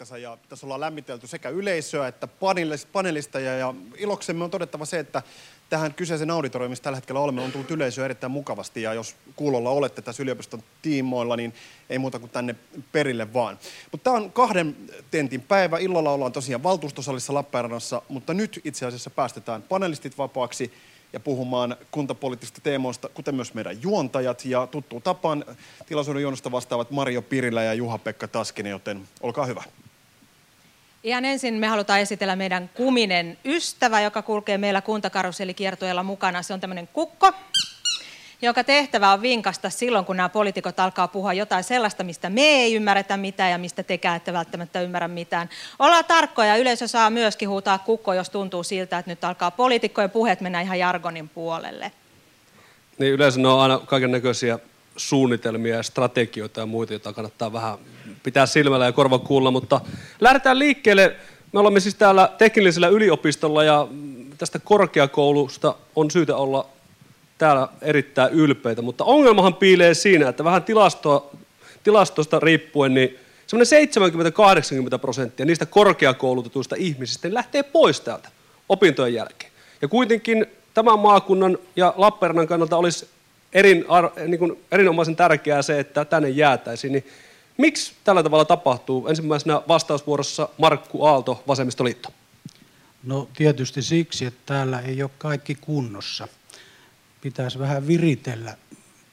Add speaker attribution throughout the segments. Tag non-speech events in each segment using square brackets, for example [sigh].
Speaker 1: paikkansa ja tässä ollaan lämmitelty sekä yleisöä että panelisteja ja iloksemme on todettava se, että tähän kyseisen auditoriumin, missä tällä hetkellä olemme, on tullut yleisöä erittäin mukavasti ja jos kuulolla olette tässä yliopiston tiimoilla, niin ei muuta kuin tänne perille vaan. Mutta tämä on kahden tentin päivä. Illalla ollaan tosiaan valtuustosalissa Lappeenrannassa, mutta nyt itse asiassa päästetään panelistit vapaaksi ja puhumaan kuntapoliittisista teemoista, kuten myös meidän juontajat. Ja tuttu tapaan tilaisuuden juonosta vastaavat Mario Pirilä ja Juha-Pekka Taskinen, joten olkaa hyvä.
Speaker 2: Ihan ensin me halutaan esitellä meidän kuminen ystävä, joka kulkee meillä kuntakarussellikiertueella mukana. Se on tämmöinen kukko, jonka tehtävä on vinkasta silloin, kun nämä poliitikot alkaa puhua jotain sellaista, mistä me ei ymmärretä mitään ja mistä tekään ette välttämättä ymmärrä mitään. Ollaan tarkkoja, yleisö saa myöskin huutaa kukko, jos tuntuu siltä, että nyt alkaa poliitikkojen puheet mennä ihan jargonin puolelle.
Speaker 3: Niin yleensä ne on aina kaiken näköisiä suunnitelmia ja strategioita ja muita, joita kannattaa vähän pitää silmällä ja korva kuulla, mutta lähdetään liikkeelle. Me olemme siis täällä teknillisellä yliopistolla ja tästä korkeakoulusta on syytä olla täällä erittäin ylpeitä, mutta ongelmahan piilee siinä, että vähän tilastoa, tilastosta riippuen, niin semmoinen 70-80 prosenttia niistä korkeakoulutetuista ihmisistä niin lähtee pois täältä opintojen jälkeen. Ja kuitenkin tämän maakunnan ja Lappeenrannan kannalta olisi erin, niin kuin erinomaisen tärkeää se, että tänne jäätäisiin. Niin miksi tällä tavalla tapahtuu? Ensimmäisenä vastausvuorossa Markku Aalto, Vasemmistoliitto.
Speaker 4: No tietysti siksi, että täällä ei ole kaikki kunnossa – pitäisi vähän viritellä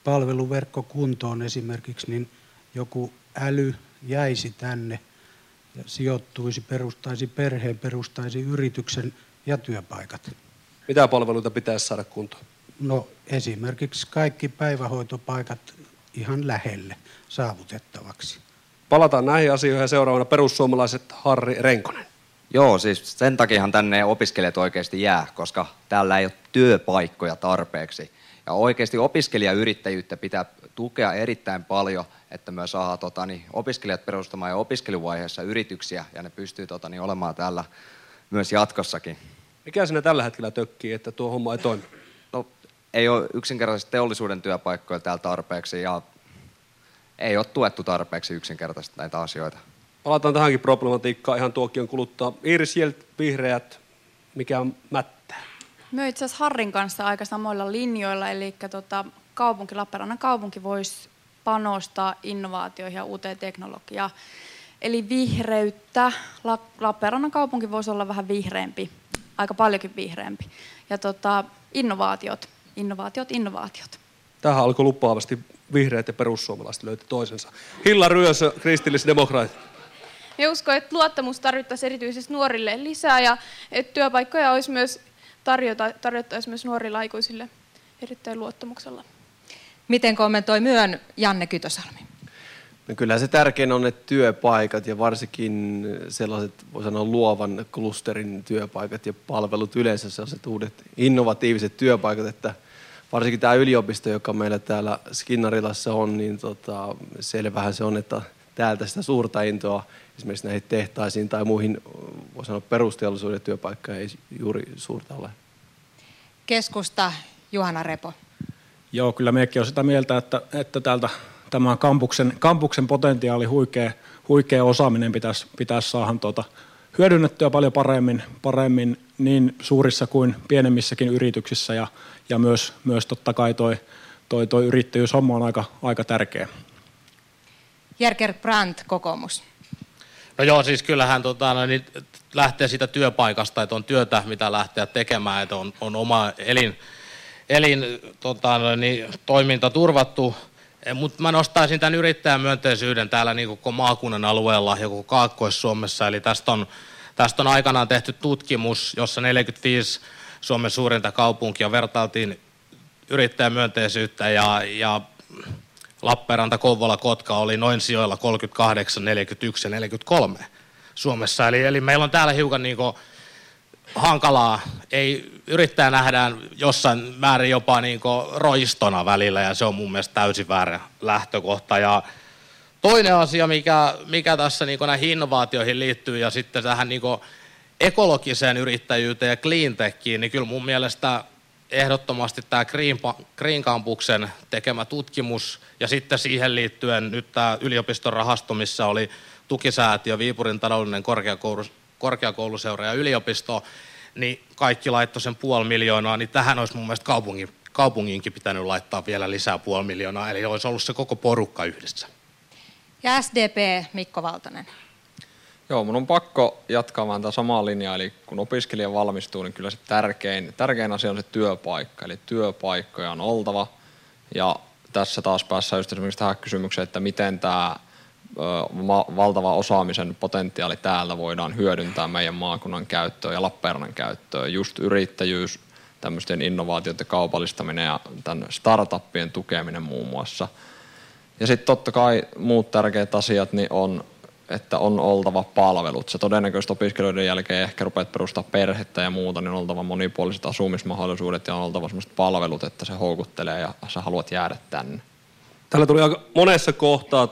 Speaker 4: palveluverkko kuntoon esimerkiksi, niin joku äly jäisi tänne ja sijoittuisi, perustaisi perheen, perustaisi yrityksen ja työpaikat.
Speaker 3: Mitä palveluita pitäisi saada kuntoon?
Speaker 4: No esimerkiksi kaikki päivähoitopaikat ihan lähelle saavutettavaksi.
Speaker 3: Palataan näihin asioihin ja seuraavana perussuomalaiset Harri Renkonen.
Speaker 5: Joo, siis sen takiahan tänne opiskelijat oikeasti jää, koska täällä ei ole työpaikkoja tarpeeksi. Ja oikeasti opiskelijayrittäjyyttä pitää tukea erittäin paljon, että myös saa tota, niin, opiskelijat perustamaan jo opiskeluvaiheessa yrityksiä ja ne pystyy tota, niin, olemaan täällä myös jatkossakin.
Speaker 3: Mikä sinä tällä hetkellä tökkii, että tuo homma ei toimi?
Speaker 5: Ei ole yksinkertaisesti teollisuuden työpaikkoja täällä tarpeeksi ja ei ole tuettu tarpeeksi yksinkertaisesti näitä asioita.
Speaker 3: Palataan tähänkin problematiikkaan ihan tuokion kuluttaa. Iiris Jelt, vihreät, mikä on mättää?
Speaker 6: Me itse asiassa Harrin kanssa aika samoilla linjoilla, eli tota, kaupunki, Lappeenrannan kaupunki voisi panostaa innovaatioihin ja uuteen teknologiaan. Eli vihreyttä. Lappeenrannan kaupunki voisi olla vähän vihreämpi, aika paljonkin vihreämpi. Ja tota, innovaatiot, innovaatiot, innovaatiot.
Speaker 3: Tähän alkoi lupaavasti vihreät ja perussuomalaiset löyti toisensa. Hilla Ryösö, kristillisdemokraatit.
Speaker 7: Me uskon, että luottamus tarvittaisiin erityisesti nuorille lisää ja että työpaikkoja olisi myös tarjota, tarjottaisiin myös nuorille aikuisille erittäin luottamuksella.
Speaker 2: Miten kommentoi myön Janne Kytösalmi?
Speaker 8: No kyllä se tärkein on ne työpaikat ja varsinkin sellaiset, voi sanoa luovan klusterin työpaikat ja palvelut yleensä, sellaiset uudet innovatiiviset työpaikat, että varsinkin tämä yliopisto, joka meillä täällä Skinnarilassa on, niin tota, selvähän se on, että täältä sitä suurta intoa esimerkiksi näihin tehtaisiin tai muihin, voi sanoa perusteollisuuden työpaikkoja ei juuri suurta ole.
Speaker 2: Keskusta, Juhana Repo.
Speaker 9: Joo, kyllä mekin on sitä mieltä, että, että täältä tämä kampuksen, kampuksen potentiaali, huikea, huikea osaaminen pitäisi, pitäisi saada tuota, hyödynnettyä paljon paremmin, paremmin niin suurissa kuin pienemmissäkin yrityksissä ja, ja myös, myös totta kai toi, toi, toi yrittäjyyshomma on aika, aika tärkeä.
Speaker 2: Jerker Brandt, kokoomus.
Speaker 10: No joo, siis kyllähän tota, no, niin lähtee siitä työpaikasta, että on työtä, mitä lähteä tekemään, että on, on oma elin, elin tota, no, niin, toiminta turvattu. Eh, Mutta mä nostaisin tämän yrittäjän myönteisyyden täällä niin koko maakunnan alueella ja koko Kaakkois-Suomessa. Eli tästä on, tästä on aikanaan tehty tutkimus, jossa 45 Suomen suurinta kaupunkia vertailtiin yrittäjämyönteisyyttä ja, ja Lappeenranta, Kouvola, Kotka oli noin sijoilla 38, 41 ja 43 Suomessa. Eli, eli meillä on täällä hiukan niin hankalaa. Ei yrittää nähdään jossain määrin jopa niin roistona välillä ja se on mun mielestä täysin väärä lähtökohta. Ja toinen asia, mikä, mikä tässä niin näihin innovaatioihin liittyy ja sitten tähän niin ekologiseen yrittäjyyteen ja cleantechiin, niin kyllä mun mielestä ehdottomasti tämä Green, Green Campuksen tekemä tutkimus ja sitten siihen liittyen nyt tämä yliopiston rahasto, missä oli tukisäätiö, Viipurin taloudellinen korkeakoulu, korkeakouluseura ja yliopisto, niin kaikki laittoi sen puoli miljoonaa, niin tähän olisi mun mielestä kaupungin, kaupunginkin pitänyt laittaa vielä lisää puoli miljoonaa, eli olisi ollut se koko porukka yhdessä.
Speaker 2: Ja SDP Mikko Valtonen.
Speaker 11: Joo, mun on pakko jatkaa vaan tätä samaa linjaa, eli kun opiskelija valmistuu, niin kyllä se tärkein, tärkein asia on se työpaikka, eli työpaikkoja on oltava, ja tässä taas päässä just esimerkiksi tähän kysymykseen, että miten tämä valtava osaamisen potentiaali täällä voidaan hyödyntää meidän maakunnan käyttöön ja Lappeenrannan käyttöön. Just yrittäjyys, tämmöisten innovaatioiden kaupallistaminen ja tämän startuppien tukeminen muun muassa. Ja sitten totta kai muut tärkeät asiat niin on, että on oltava palvelut. Se todennäköisesti opiskelijoiden jälkeen ehkä rupeat perustaa perhettä ja muuta, niin on oltava monipuoliset asumismahdollisuudet ja on oltava sellaiset palvelut, että se houkuttelee ja sä haluat jäädä tänne.
Speaker 3: Täällä tuli aika monessa kohtaa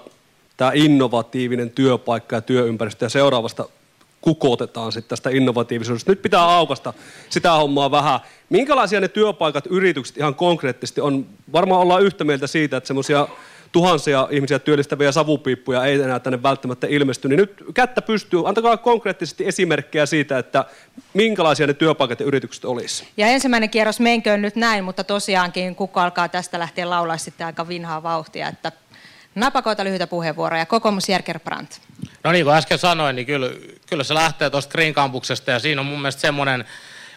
Speaker 3: tämä innovatiivinen työpaikka ja työympäristö ja seuraavasta kukotetaan sitten tästä innovatiivisuudesta. Nyt pitää aukasta sitä hommaa vähän. Minkälaisia ne työpaikat, yritykset ihan konkreettisesti on? Varmaan ollaan yhtä mieltä siitä, että semmoisia tuhansia ihmisiä työllistäviä savupiippuja ei enää tänne välttämättä ilmesty. Niin nyt kättä pystyy, antakaa konkreettisesti esimerkkejä siitä, että minkälaisia ne työpaikat ja yritykset olisi.
Speaker 2: Ja ensimmäinen kierros menköön nyt näin, mutta tosiaankin kukko alkaa tästä lähteä laulaa sitten aika vinhaa vauhtia, että napakoita lyhyitä puheenvuoroja. Kokoomus Jerker Brandt.
Speaker 10: No niin kuin äsken sanoin, niin kyllä, kyllä se lähtee tuosta Green Campuksesta ja siinä on mun mielestä semmoinen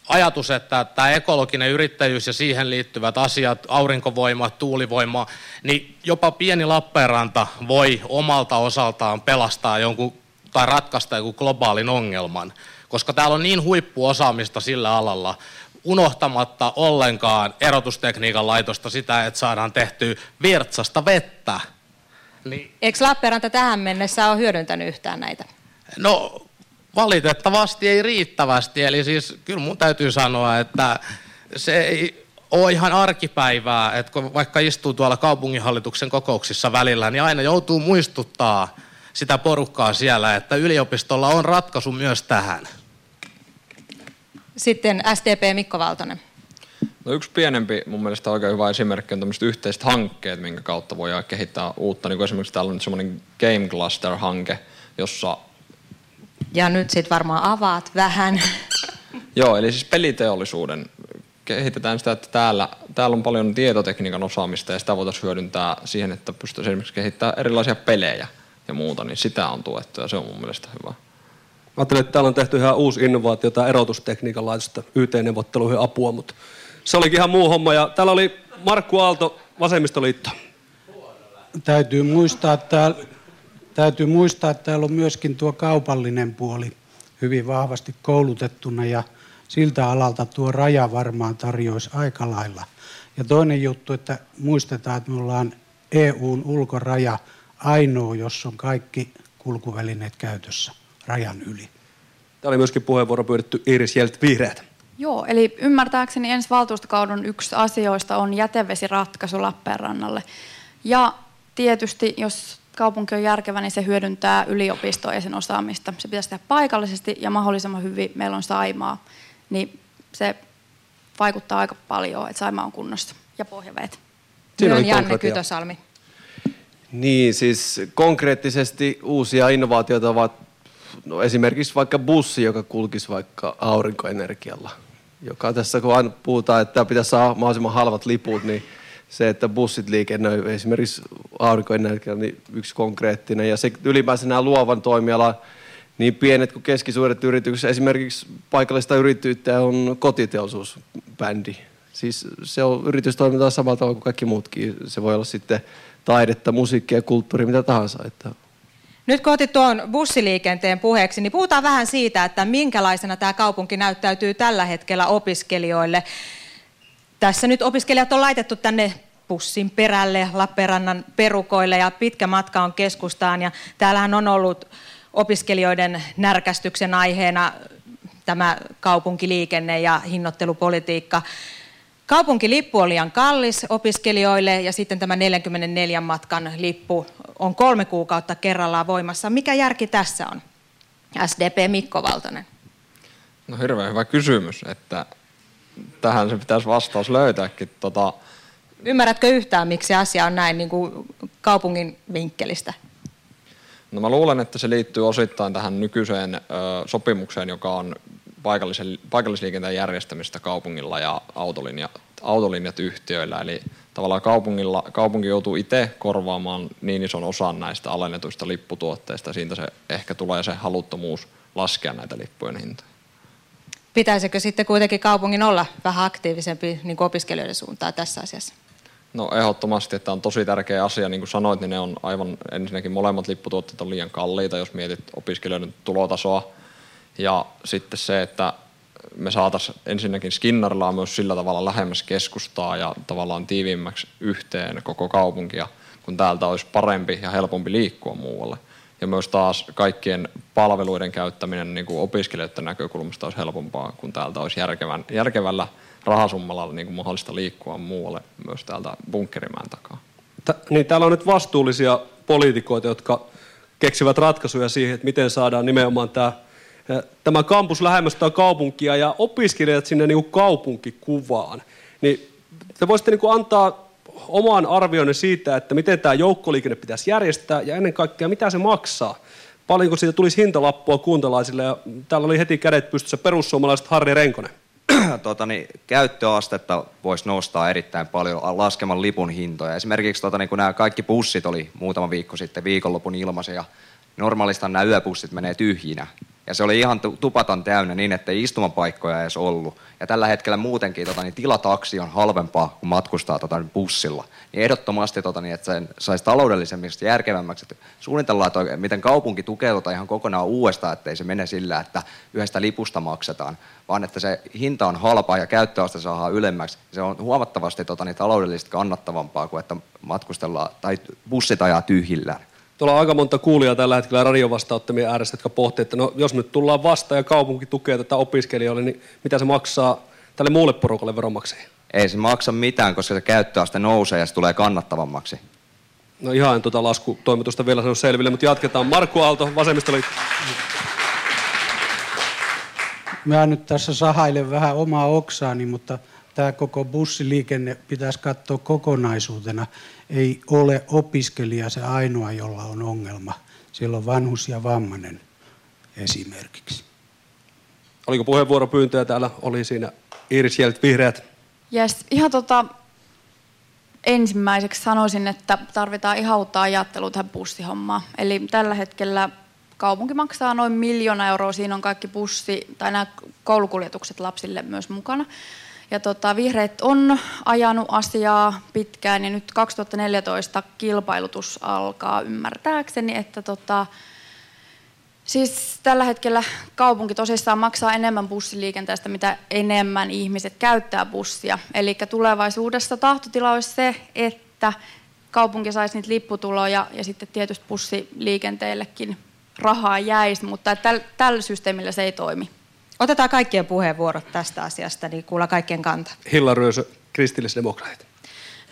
Speaker 10: ajatus, että tämä ekologinen yrittäjyys ja siihen liittyvät asiat, aurinkovoima, tuulivoima, niin jopa pieni Lappeenranta voi omalta osaltaan pelastaa jonkun tai ratkaista jonkun globaalin ongelman, koska täällä on niin huippuosaamista sillä alalla, unohtamatta ollenkaan erotustekniikan laitosta sitä, että saadaan tehtyä virtsasta vettä.
Speaker 2: Niin. Eikö Lappeenranta tähän mennessä ole hyödyntänyt yhtään näitä?
Speaker 10: No valitettavasti ei riittävästi. Eli siis kyllä mun täytyy sanoa, että se ei ole ihan arkipäivää, että kun vaikka istuu tuolla kaupunginhallituksen kokouksissa välillä, niin aina joutuu muistuttaa sitä porukkaa siellä, että yliopistolla on ratkaisu myös tähän.
Speaker 2: Sitten SDP Mikko Valtonen.
Speaker 11: No yksi pienempi mun mielestä oikein hyvä esimerkki on tämmöiset yhteiset hankkeet, minkä kautta voidaan kehittää uutta. Niin kuin esimerkiksi täällä on nyt semmoinen Game Cluster-hanke, jossa
Speaker 2: ja nyt sitten varmaan avaat vähän. [laughs]
Speaker 11: Joo, eli siis peliteollisuuden kehitetään sitä, että täällä, täällä on paljon tietotekniikan osaamista ja sitä voitaisiin hyödyntää siihen, että pystyisi esimerkiksi kehittämään erilaisia pelejä ja muuta, niin sitä on tuettu ja se on mun mielestä hyvä.
Speaker 3: Mä ajattelin, että täällä on tehty ihan uusi innovaatio, tämä erotustekniikan laitosta YT-neuvotteluihin apua, mutta se olikin ihan muu homma. Ja täällä oli Markku Aalto, Vasemmistoliitto.
Speaker 4: Täytyy muistaa, että Täytyy muistaa, että täällä on myöskin tuo kaupallinen puoli hyvin vahvasti koulutettuna ja siltä alalta tuo raja varmaan tarjoisi aika lailla. Ja toinen juttu, että muistetaan, että me ollaan EUn ulkoraja ainoa, jossa on kaikki kulkuvälineet käytössä rajan yli.
Speaker 3: Tämä oli myöskin puheenvuoro pyydetty Iris Jelt Vihreät.
Speaker 6: Joo, eli ymmärtääkseni ensi valtuustokauden yksi asioista on jätevesiratkaisu Lappeenrannalle. Ja tietysti, jos kaupunki on järkevä, niin se hyödyntää yliopistoa ja sen osaamista. Se pitäisi tehdä paikallisesti ja mahdollisimman hyvin. Meillä on Saimaa, niin se vaikuttaa aika paljon, että Saimaa on kunnossa ja pohjaveet.
Speaker 2: Siinä on Janne Kytösalmi.
Speaker 8: Niin, siis konkreettisesti uusia innovaatioita ovat no esimerkiksi vaikka bussi, joka kulkisi vaikka aurinkoenergialla. Joka tässä, kun aina puhutaan, että pitäisi saada mahdollisimman halvat liput, niin se, että bussit liikennöi esimerkiksi aurinkoenergia niin yksi konkreettinen. Ja se ylipäänsä nämä luovan toimiala, niin pienet kuin keskisuuret yritykset, esimerkiksi paikallista yrittäjyyttä on kotiteollisuusbändi. Siis se on yritystoimintaa samalla tavalla kuin kaikki muutkin. Se voi olla sitten taidetta, musiikkia, kulttuuri, mitä tahansa. Että
Speaker 2: nyt kun otit tuon bussiliikenteen puheeksi, niin puhutaan vähän siitä, että minkälaisena tämä kaupunki näyttäytyy tällä hetkellä opiskelijoille. Tässä nyt opiskelijat on laitettu tänne pussin perälle Lappeenrannan perukoille ja pitkä matka on keskustaan ja täällähän on ollut opiskelijoiden närkästyksen aiheena tämä kaupunkiliikenne ja hinnoittelupolitiikka. Kaupunkilippu on liian kallis opiskelijoille ja sitten tämä 44 matkan lippu on kolme kuukautta kerrallaan voimassa. Mikä järki tässä on? SDP Mikko Valtonen.
Speaker 11: No hirveän hyvä kysymys, että tähän se pitäisi vastaus löytääkin. Tota...
Speaker 2: Ymmärrätkö yhtään, miksi asia on näin niin kuin kaupungin vinkkelistä?
Speaker 11: No mä luulen, että se liittyy osittain tähän nykyiseen ö, sopimukseen, joka on paikallisen, paikallisliikenteen järjestämistä kaupungilla ja autolinja, autolinjat yhtiöillä. Eli tavallaan kaupungilla, kaupunki joutuu itse korvaamaan niin ison osan näistä alennetuista lipputuotteista. Siitä se ehkä tulee se haluttomuus laskea näitä lippujen hintoja.
Speaker 2: Pitäisikö sitten kuitenkin kaupungin olla vähän aktiivisempi niin kuin opiskelijoiden suuntaan tässä asiassa?
Speaker 11: No ehdottomasti, että on tosi tärkeä asia, niin kuin sanoit, niin ne on aivan ensinnäkin molemmat lipputuotteet on liian kalliita, jos mietit opiskelijoiden tulotasoa. Ja sitten se, että me saataisiin ensinnäkin Skinnarilla myös sillä tavalla lähemmäs keskustaa ja tavallaan tiiviimmäksi yhteen koko kaupunkia, kun täältä olisi parempi ja helpompi liikkua muualle. Ja myös taas kaikkien palveluiden käyttäminen niin kuin opiskelijoiden näkökulmasta olisi helpompaa, kun täältä olisi järkevän, järkevällä rahasummalla niin kuin mahdollista liikkua muualle myös täältä bunkkerimäen takaa.
Speaker 3: T- niin täällä on nyt vastuullisia poliitikoita, jotka keksivät ratkaisuja siihen, että miten saadaan nimenomaan tämä, tämä kampus lähemmäs kaupunkia ja opiskelijat sinne niin kuin kaupunkikuvaan. Niin te voisitte niin kuin antaa oman arvioinnin siitä, että miten tämä joukkoliikenne pitäisi järjestää ja ennen kaikkea mitä se maksaa. Paljonko siitä tulisi hintalappua kuntalaisille ja täällä oli heti kädet pystyssä perussuomalaiset Harri Renkonen. [coughs]
Speaker 5: tota, niin, käyttöastetta voisi nostaa erittäin paljon laskeman lipun hintoja. Esimerkiksi tota, niin, kun nämä kaikki bussit oli muutama viikko sitten viikonlopun ilmaisia, ja normaalisti nämä yöbussit menee tyhjinä. Ja se oli ihan tupaton täynnä niin, että ei istumapaikkoja edes ollut. Ja tällä hetkellä muutenkin tota, niin tilataksi on halvempaa kuin matkustaa tota, niin bussilla. Niin ehdottomasti, tota, niin, että sen saisi taloudellisemmiksi järkevämmäksi. Että suunnitellaan, että miten kaupunki tukee tota ihan kokonaan uudestaan, ettei se mene sillä, että yhdestä lipusta maksetaan, vaan että se hinta on halpa ja käyttöaste saadaan ylemmäksi. Se on huomattavasti tota, niin, taloudellisesti kannattavampaa kuin että matkustellaan tai bussit ajaa tyhjillään.
Speaker 3: Tuolla on aika monta kuulijaa tällä hetkellä radiovastauttamien ääressä, jotka pohtivat, että no, jos nyt tullaan vasta ja kaupunki tukee tätä opiskelijoille, niin mitä se maksaa tälle muulle porukalle veronmaksajille?
Speaker 5: Ei se maksa mitään, koska se käyttöaste nousee ja se tulee kannattavammaksi.
Speaker 3: No ihan en tuota laskutoimitusta vielä sanonut selville, mutta jatketaan. Markku Aalto, vasemmistoliitto.
Speaker 4: Mä nyt tässä sahailen vähän omaa oksaani, mutta tämä koko bussiliikenne pitäisi katsoa kokonaisuutena. Ei ole opiskelija se ainoa, jolla on ongelma. Siellä on vanhus ja vammainen esimerkiksi.
Speaker 3: Oliko puheenvuoropyyntöjä täällä? Oli siinä Iris Jelt, Vihreät.
Speaker 6: Yes, ihan tota, ensimmäiseksi sanoisin, että tarvitaan ihan uutta ajattelua tähän bussihommaan. Eli tällä hetkellä kaupunki maksaa noin miljoona euroa, siinä on kaikki bussi tai nämä koulukuljetukset lapsille myös mukana. Ja tota, vihreät on ajanut asiaa pitkään ja nyt 2014 kilpailutus alkaa ymmärtääkseni, että tota, Siis tällä hetkellä kaupunki tosissaan maksaa enemmän bussiliikenteestä, mitä enemmän ihmiset käyttää bussia. Eli tulevaisuudessa tahtotila olisi se, että kaupunki saisi niitä lipputuloja ja sitten tietysti bussiliikenteellekin rahaa jäisi, mutta tällä, systeemillä se ei toimi.
Speaker 2: Otetaan kaikkien puheenvuorot tästä asiasta, niin kuulla kaikkien kanta.
Speaker 3: Hilla Ryösö, kristillisdemokraatit.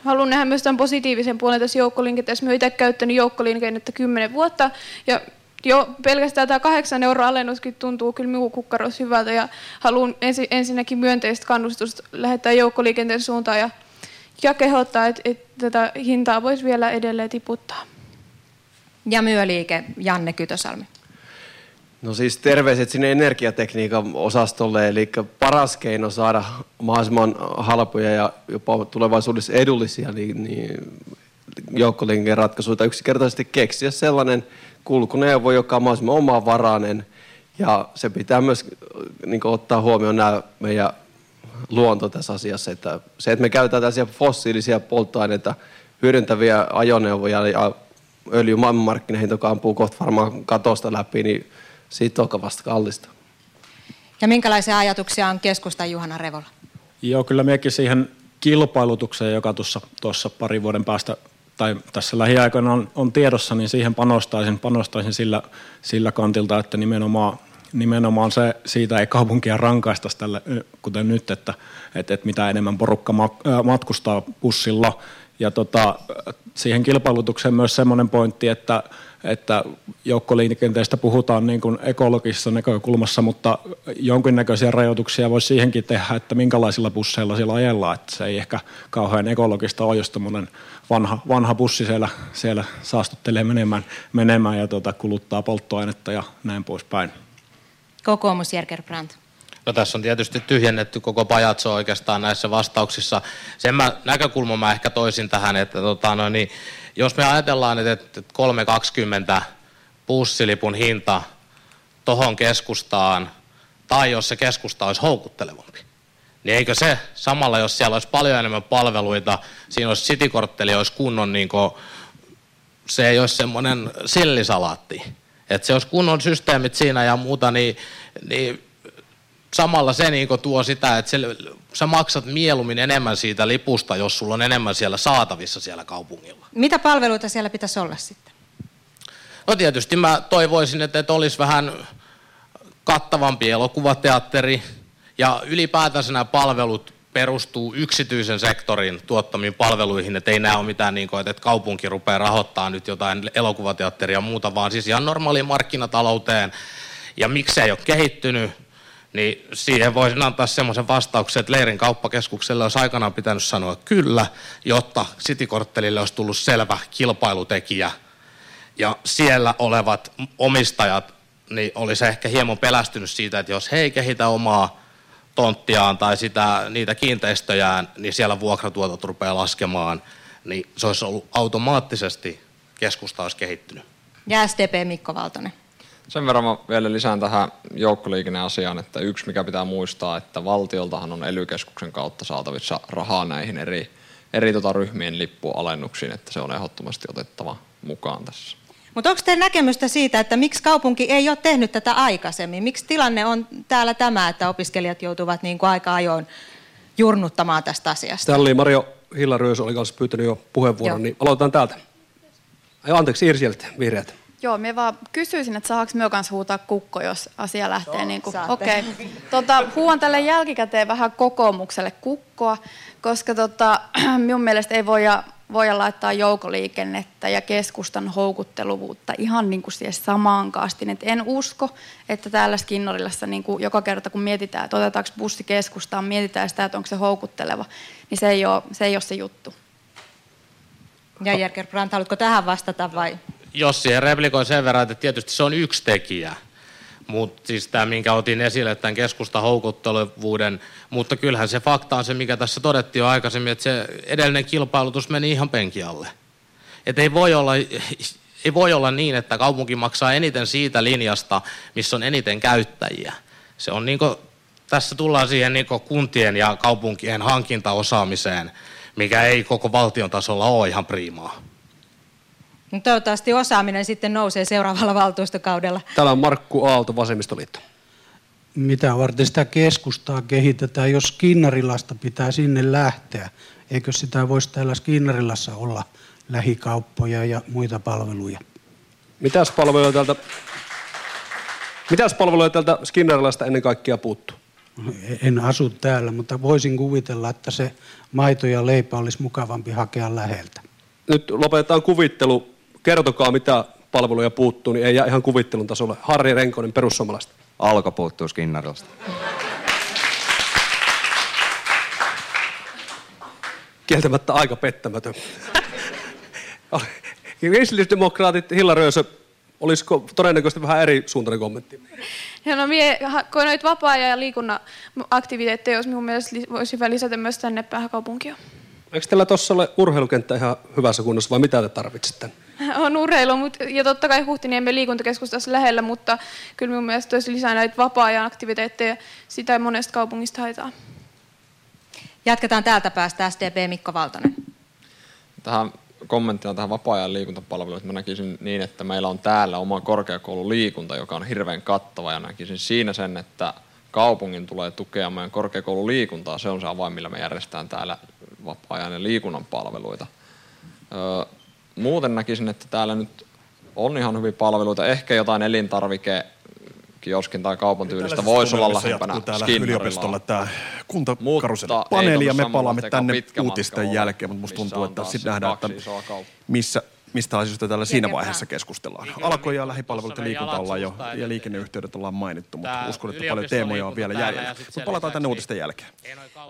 Speaker 7: Haluan nähdä myös tämän positiivisen puolen tässä joukkoliikenteessä. Mä itse käyttänyt joukkoliikennettä kymmenen vuotta ja jo pelkästään tämä kahdeksan euroa alennuskin tuntuu kyllä minun kukkarossa hyvältä ja haluan ensi, ensinnäkin myönteistä kannustusta lähettää joukkoliikenteen suuntaan ja, ja kehottaa, että, että tätä hintaa voisi vielä edelleen tiputtaa.
Speaker 2: Ja myöliike Janne Kytösalmi.
Speaker 8: No siis terveiset sinne energiatekniikan osastolle, eli paras keino saada mahdollisimman halpoja ja jopa tulevaisuudessa edullisia niin, niin joukkoliikenteen ratkaisuja yksinkertaisesti keksiä sellainen kulkuneuvo, joka on mahdollisimman omavarainen. Ja se pitää myös niin ottaa huomioon nämä meidän luonto tässä asiassa, että se, että me käytetään tällaisia fossiilisia polttoaineita hyödyntäviä ajoneuvoja ja öljy maailmanmarkkinahinta, joka ampuu kohta varmaan katosta läpi, niin siitä on vasta kallista.
Speaker 2: Ja minkälaisia ajatuksia on keskusta Juhana Revola?
Speaker 9: Joo, kyllä mekin siihen kilpailutukseen, joka tuossa, tuossa pari vuoden päästä tai tässä lähiaikoina on, on tiedossa, niin siihen panostaisin, panostaisin sillä, sillä kantilta, että nimenomaan, nimenomaan se, siitä ei kaupunkia rankaista tälle, kuten nyt, että, että, että mitä enemmän porukka matkustaa bussilla ja tota, siihen kilpailutukseen myös semmoinen pointti, että, että joukkoliikenteestä puhutaan niin kuin ekologisessa näkökulmassa, mutta jonkinnäköisiä rajoituksia voisi siihenkin tehdä, että minkälaisilla busseilla siellä ajellaan. Että se ei ehkä kauhean ekologista ole, jos vanha, vanha bussi siellä, siellä saastuttelee menemään, menemään ja tota, kuluttaa polttoainetta ja näin poispäin.
Speaker 2: Kokoomus Jerker Brandt.
Speaker 10: No tässä on tietysti tyhjennetty koko pajatso oikeastaan näissä vastauksissa. Sen mä, näkökulman mä ehkä toisin tähän, että tota, no niin, jos me ajatellaan, että 3,20 bussilipun hinta tohon keskustaan, tai jos se keskusta olisi houkuttelevampi, niin eikö se samalla, jos siellä olisi paljon enemmän palveluita, siinä olisi citykortteli, olisi kunnon, niin kuin, se ei olisi semmoinen sillisalaatti. Että se olisi kunnon systeemit siinä ja muuta, niin, niin samalla se niin tuo sitä, että se, sä maksat mieluummin enemmän siitä lipusta, jos sulla on enemmän siellä saatavissa siellä kaupungilla.
Speaker 2: Mitä palveluita siellä pitäisi olla sitten?
Speaker 10: No tietysti mä toivoisin, että, että olisi vähän kattavampi elokuvateatteri ja ylipäätänsä nämä palvelut perustuu yksityisen sektorin tuottamiin palveluihin, että ei nämä ole mitään niin kuin, että kaupunki rupeaa rahoittamaan nyt jotain elokuvateatteria ja muuta, vaan siis ihan normaaliin markkinatalouteen. Ja miksi ei ole kehittynyt, niin siihen voisin antaa semmoisen vastauksen, että Leirin kauppakeskukselle olisi aikanaan pitänyt sanoa kyllä, jotta Citykorttelille olisi tullut selvä kilpailutekijä. Ja siellä olevat omistajat niin olisi ehkä hieman pelästynyt siitä, että jos he ei kehitä omaa tonttiaan tai sitä, niitä kiinteistöjään, niin siellä vuokratuotot rupeaa laskemaan, niin se olisi ollut automaattisesti keskusta olisi kehittynyt.
Speaker 2: Ja SDP Mikko Valtonen.
Speaker 11: Sen verran mä vielä lisään tähän joukkoliikenneasiaan, että yksi mikä pitää muistaa, että valtioltahan on ely kautta saatavissa rahaa näihin eri, eri tota ryhmien lippualennuksiin, että se on ehdottomasti otettava mukaan tässä.
Speaker 2: Mutta onko teidän näkemystä siitä, että miksi kaupunki ei ole tehnyt tätä aikaisemmin? Miksi tilanne on täällä tämä, että opiskelijat joutuvat niin kuin aika ajoin jurnuttamaan tästä asiasta?
Speaker 3: Täällä oli Mario Hillaröys oli kanssa pyytänyt jo puheenvuoron, Joo. niin aloitetaan täältä. Ai, anteeksi, Irsieltä, vihreät.
Speaker 6: Joo, me vaan kysyisin, että saako me kanssa huutaa kukko, jos asia lähtee niin kuin, okei. Okay. Tota, huuan tälle jälkikäteen vähän kokoomukselle kukkoa, koska tota, [clears throat] minun mielestä ei voida, voida laittaa joukoliikennettä ja keskustan houkutteluvuutta ihan niin kuin siihen samaan kastiin. Et en usko, että täällä Skinnorilassa niin kuin joka kerta kun mietitään, että otetaanko bussi keskustaan, mietitään sitä, että onko se houkutteleva, niin se ei ole se, ei ole se juttu.
Speaker 2: Ja Jerker Brandt, haluatko tähän vastata vai?
Speaker 10: Jos siihen replikoi sen verran, että tietysti se on yksi tekijä, mutta siis tämä, minkä otin esille, tämän keskusta houkuttelevuuden, mutta kyllähän se fakta on se, mikä tässä todettiin jo aikaisemmin, että se edellinen kilpailutus meni ihan penkialle. Että ei voi olla, ei voi olla niin, että kaupunki maksaa eniten siitä linjasta, missä on eniten käyttäjiä. Se on niin kuin, tässä tullaan siihen niin kuntien ja kaupunkien hankintaosaamiseen, mikä ei koko valtion tasolla ole ihan priimaa.
Speaker 2: No, toivottavasti osaaminen sitten nousee seuraavalla valtuustokaudella.
Speaker 3: Täällä on Markku Aalto, Vasemmistoliitto.
Speaker 4: Mitä varten sitä keskustaa kehitetään, jos Skinnarilasta pitää sinne lähteä? Eikö sitä voisi täällä Skinnarilassa olla lähikauppoja ja muita palveluja?
Speaker 3: Mitäs palveluja täältä, mitäs palveluja täältä Skinnarilasta ennen kaikkea puuttuu?
Speaker 4: En asu täällä, mutta voisin kuvitella, että se maito ja leipä olisi mukavampi hakea läheltä.
Speaker 3: Nyt lopetetaan kuvittelu kertokaa mitä palveluja puuttuu, niin ei jää ihan kuvittelun tasolle. Harri Renkonen, perussuomalaista.
Speaker 5: Alko puuttuu Skinnarilasta.
Speaker 3: Kieltämättä aika pettämätön. [laughs] Kristillisdemokraatit, Hilla Röösö, olisiko todennäköisesti vähän eri suuntainen kommentti?
Speaker 7: Ja no mie noita vapaa-ajan ja liikunnan aktiviteetteja, jos minun mielestä voisi lisätä myös tänne pääkaupunkiin.
Speaker 3: Eikö teillä tuossa ole urheilukenttä ihan hyvässä kunnossa vai mitä te tarvitsette? [laughs]
Speaker 7: On urheilu mutta, ja totta kai Huhtiniemen liikuntakeskustassa lähellä, mutta kyllä minun mielestä olisi lisää näitä vapaa-ajan aktiviteetteja. Sitä ei monesta kaupungista haetaan.
Speaker 2: Jatketaan täältä päästä SDP Mikko Valtonen.
Speaker 11: Tähän kommenttina tähän vapaa-ajan liikuntapalveluun, mä näkisin niin, että meillä on täällä oma korkeakoululiikunta, joka on hirveän kattava ja näkisin siinä sen, että kaupungin tulee tukea meidän korkeakoululiikuntaa. Se on se avain, millä me järjestetään täällä vapaa-ajan ja liikunnan palveluita. Öö, muuten näkisin, että täällä nyt on ihan hyviä palveluita. Ehkä jotain elintarvike kioskin tai kaupan tyylistä voisi olla lähempänä
Speaker 1: täällä yliopistolla tämä kuntakaruselipaneeli ja me palaamme tänne uutisten
Speaker 11: matka
Speaker 1: jälkeen, mutta musta tuntuu, että sitten nähdään, että missä, mistä asioista täällä siinä vaiheessa keskustellaan. Alkoi ja lähipalvelut ja liikunta ollaan jo, ja
Speaker 10: et-
Speaker 1: liikenneyhteydet ollaan mainittu, mutta uskon, että paljon teemoja on vielä jäljellä. Mutta palataan tänne uutisten jälkeen.